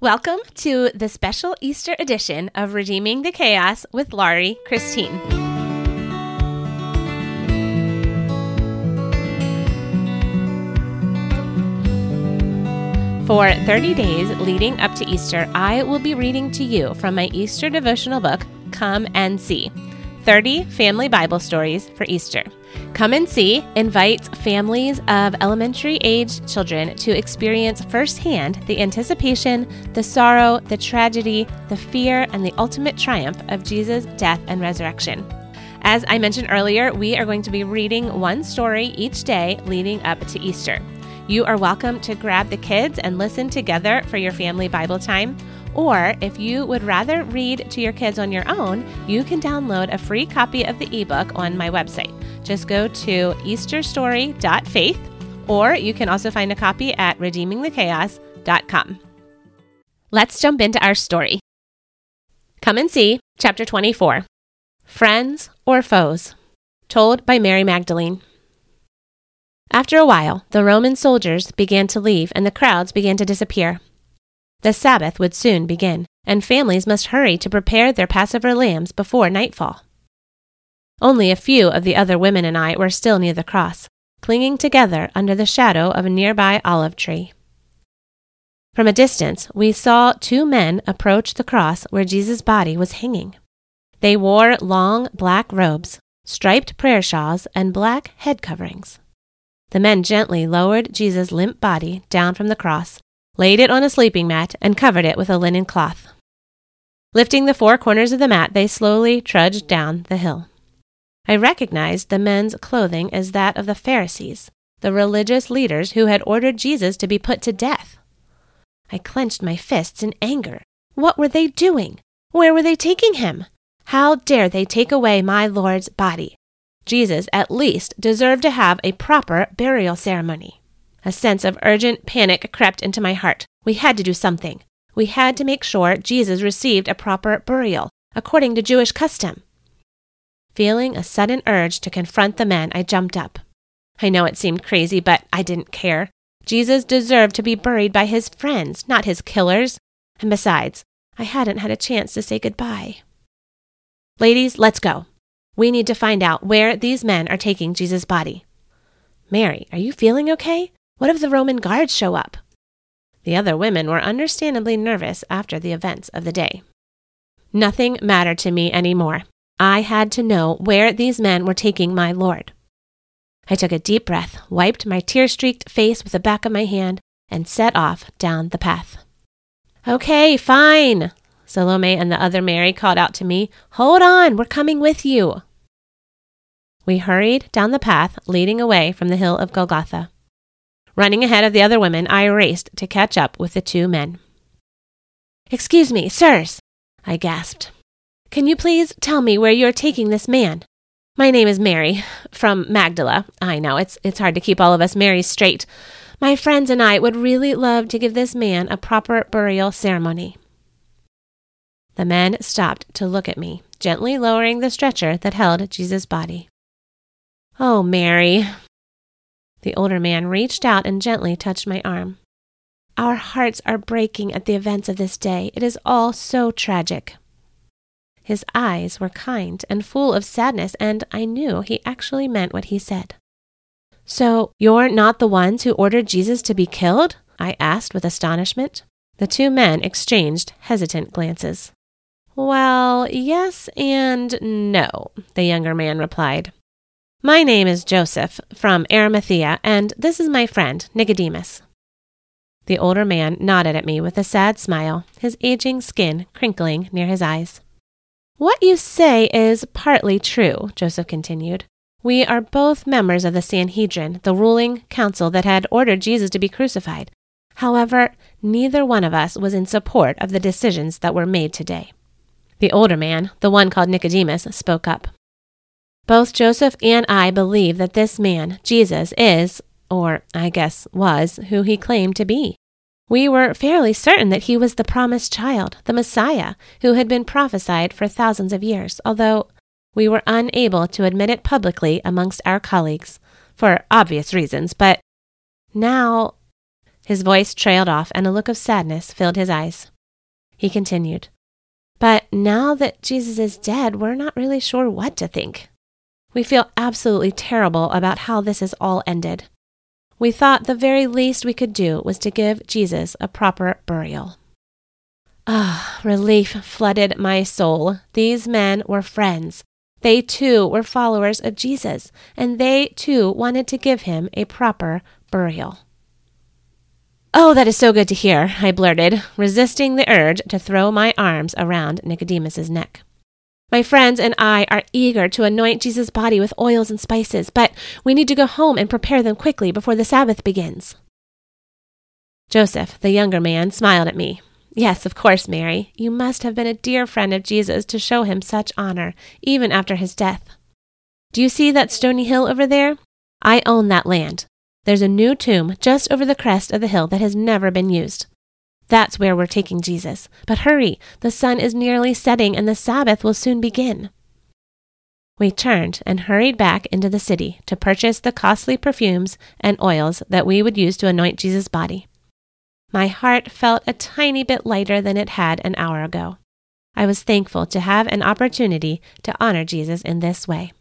Welcome to the special Easter edition of Redeeming the Chaos with Laurie Christine. For 30 days leading up to Easter, I will be reading to you from my Easter devotional book, Come and See 30 Family Bible Stories for Easter. Come and See invites families of elementary age children to experience firsthand the anticipation, the sorrow, the tragedy, the fear, and the ultimate triumph of Jesus' death and resurrection. As I mentioned earlier, we are going to be reading one story each day leading up to Easter. You are welcome to grab the kids and listen together for your family Bible time. Or if you would rather read to your kids on your own, you can download a free copy of the ebook on my website. Just go to easterstory.faith, or you can also find a copy at redeemingthechaos.com. Let's jump into our story. Come and see, chapter 24 Friends or Foes, told by Mary Magdalene. After a while, the Roman soldiers began to leave and the crowds began to disappear. The Sabbath would soon begin, and families must hurry to prepare their Passover lambs before nightfall. Only a few of the other women and I were still near the cross, clinging together under the shadow of a nearby olive tree. From a distance, we saw two men approach the cross where Jesus' body was hanging. They wore long black robes, striped prayer shawls, and black head coverings. The men gently lowered Jesus' limp body down from the cross, laid it on a sleeping mat, and covered it with a linen cloth. Lifting the four corners of the mat, they slowly trudged down the hill. I recognized the men's clothing as that of the Pharisees, the religious leaders who had ordered Jesus to be put to death. I clenched my fists in anger. What were they doing? Where were they taking him? How dare they take away my Lord's body? Jesus at least deserved to have a proper burial ceremony. A sense of urgent panic crept into my heart. We had to do something. We had to make sure Jesus received a proper burial, according to Jewish custom. Feeling a sudden urge to confront the men, I jumped up. I know it seemed crazy, but I didn't care. Jesus deserved to be buried by his friends, not his killers. And besides, I hadn't had a chance to say goodbye. Ladies, let's go. We need to find out where these men are taking Jesus' body. Mary, are you feeling okay? What if the Roman guards show up? The other women were understandably nervous after the events of the day. Nothing mattered to me any more. I had to know where these men were taking my Lord. I took a deep breath, wiped my tear streaked face with the back of my hand, and set off down the path. Okay, fine, Salome and the other Mary called out to me. Hold on, we're coming with you. We hurried down the path leading away from the hill of Golgotha. Running ahead of the other women, I raced to catch up with the two men. Excuse me, sirs, I gasped. Can you please tell me where you're taking this man? My name is Mary, from Magdala. I know, it's, it's hard to keep all of us Marys straight. My friends and I would really love to give this man a proper burial ceremony. The men stopped to look at me, gently lowering the stretcher that held Jesus' body. Oh, Mary. The older man reached out and gently touched my arm. Our hearts are breaking at the events of this day. It is all so tragic. His eyes were kind and full of sadness, and I knew he actually meant what he said. So, you're not the ones who ordered Jesus to be killed? I asked with astonishment. The two men exchanged hesitant glances. Well, yes and no, the younger man replied. My name is Joseph from Arimathea, and this is my friend, Nicodemus. The older man nodded at me with a sad smile, his aging skin crinkling near his eyes. What you say is partly true, Joseph continued. We are both members of the Sanhedrin, the ruling council that had ordered Jesus to be crucified. However, neither one of us was in support of the decisions that were made today. The older man, the one called Nicodemus, spoke up. Both Joseph and I believe that this man, Jesus, is, or I guess was, who he claimed to be. We were fairly certain that he was the promised child, the Messiah, who had been prophesied for thousands of years, although we were unable to admit it publicly amongst our colleagues, for obvious reasons. But now, His voice trailed off, and a look of sadness filled his eyes. He continued, But now that Jesus is dead, we're not really sure what to think. We feel absolutely terrible about how this has all ended. We thought the very least we could do was to give Jesus a proper burial. Ah, relief flooded my soul. These men were friends. They too were followers of Jesus, and they too wanted to give him a proper burial. Oh, that is so good to hear, I blurted, resisting the urge to throw my arms around Nicodemus's neck. My friends and I are eager to anoint Jesus' body with oils and spices, but we need to go home and prepare them quickly before the Sabbath begins. Joseph, the younger man, smiled at me. Yes, of course, Mary. You must have been a dear friend of Jesus to show him such honor, even after his death. Do you see that stony hill over there? I own that land. There's a new tomb just over the crest of the hill that has never been used. That's where we're taking Jesus. But hurry, the sun is nearly setting and the Sabbath will soon begin. We turned and hurried back into the city to purchase the costly perfumes and oils that we would use to anoint Jesus' body. My heart felt a tiny bit lighter than it had an hour ago. I was thankful to have an opportunity to honor Jesus in this way.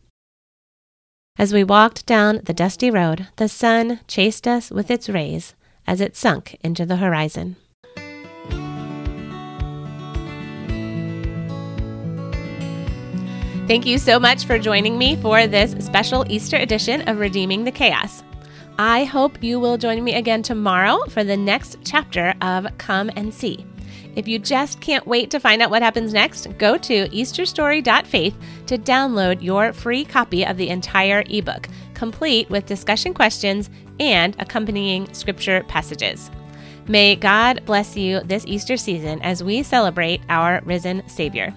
As we walked down the dusty road, the sun chased us with its rays as it sunk into the horizon. Thank you so much for joining me for this special Easter edition of Redeeming the Chaos. I hope you will join me again tomorrow for the next chapter of Come and See. If you just can't wait to find out what happens next, go to easterstory.faith to download your free copy of the entire ebook, complete with discussion questions and accompanying scripture passages. May God bless you this Easter season as we celebrate our risen Savior.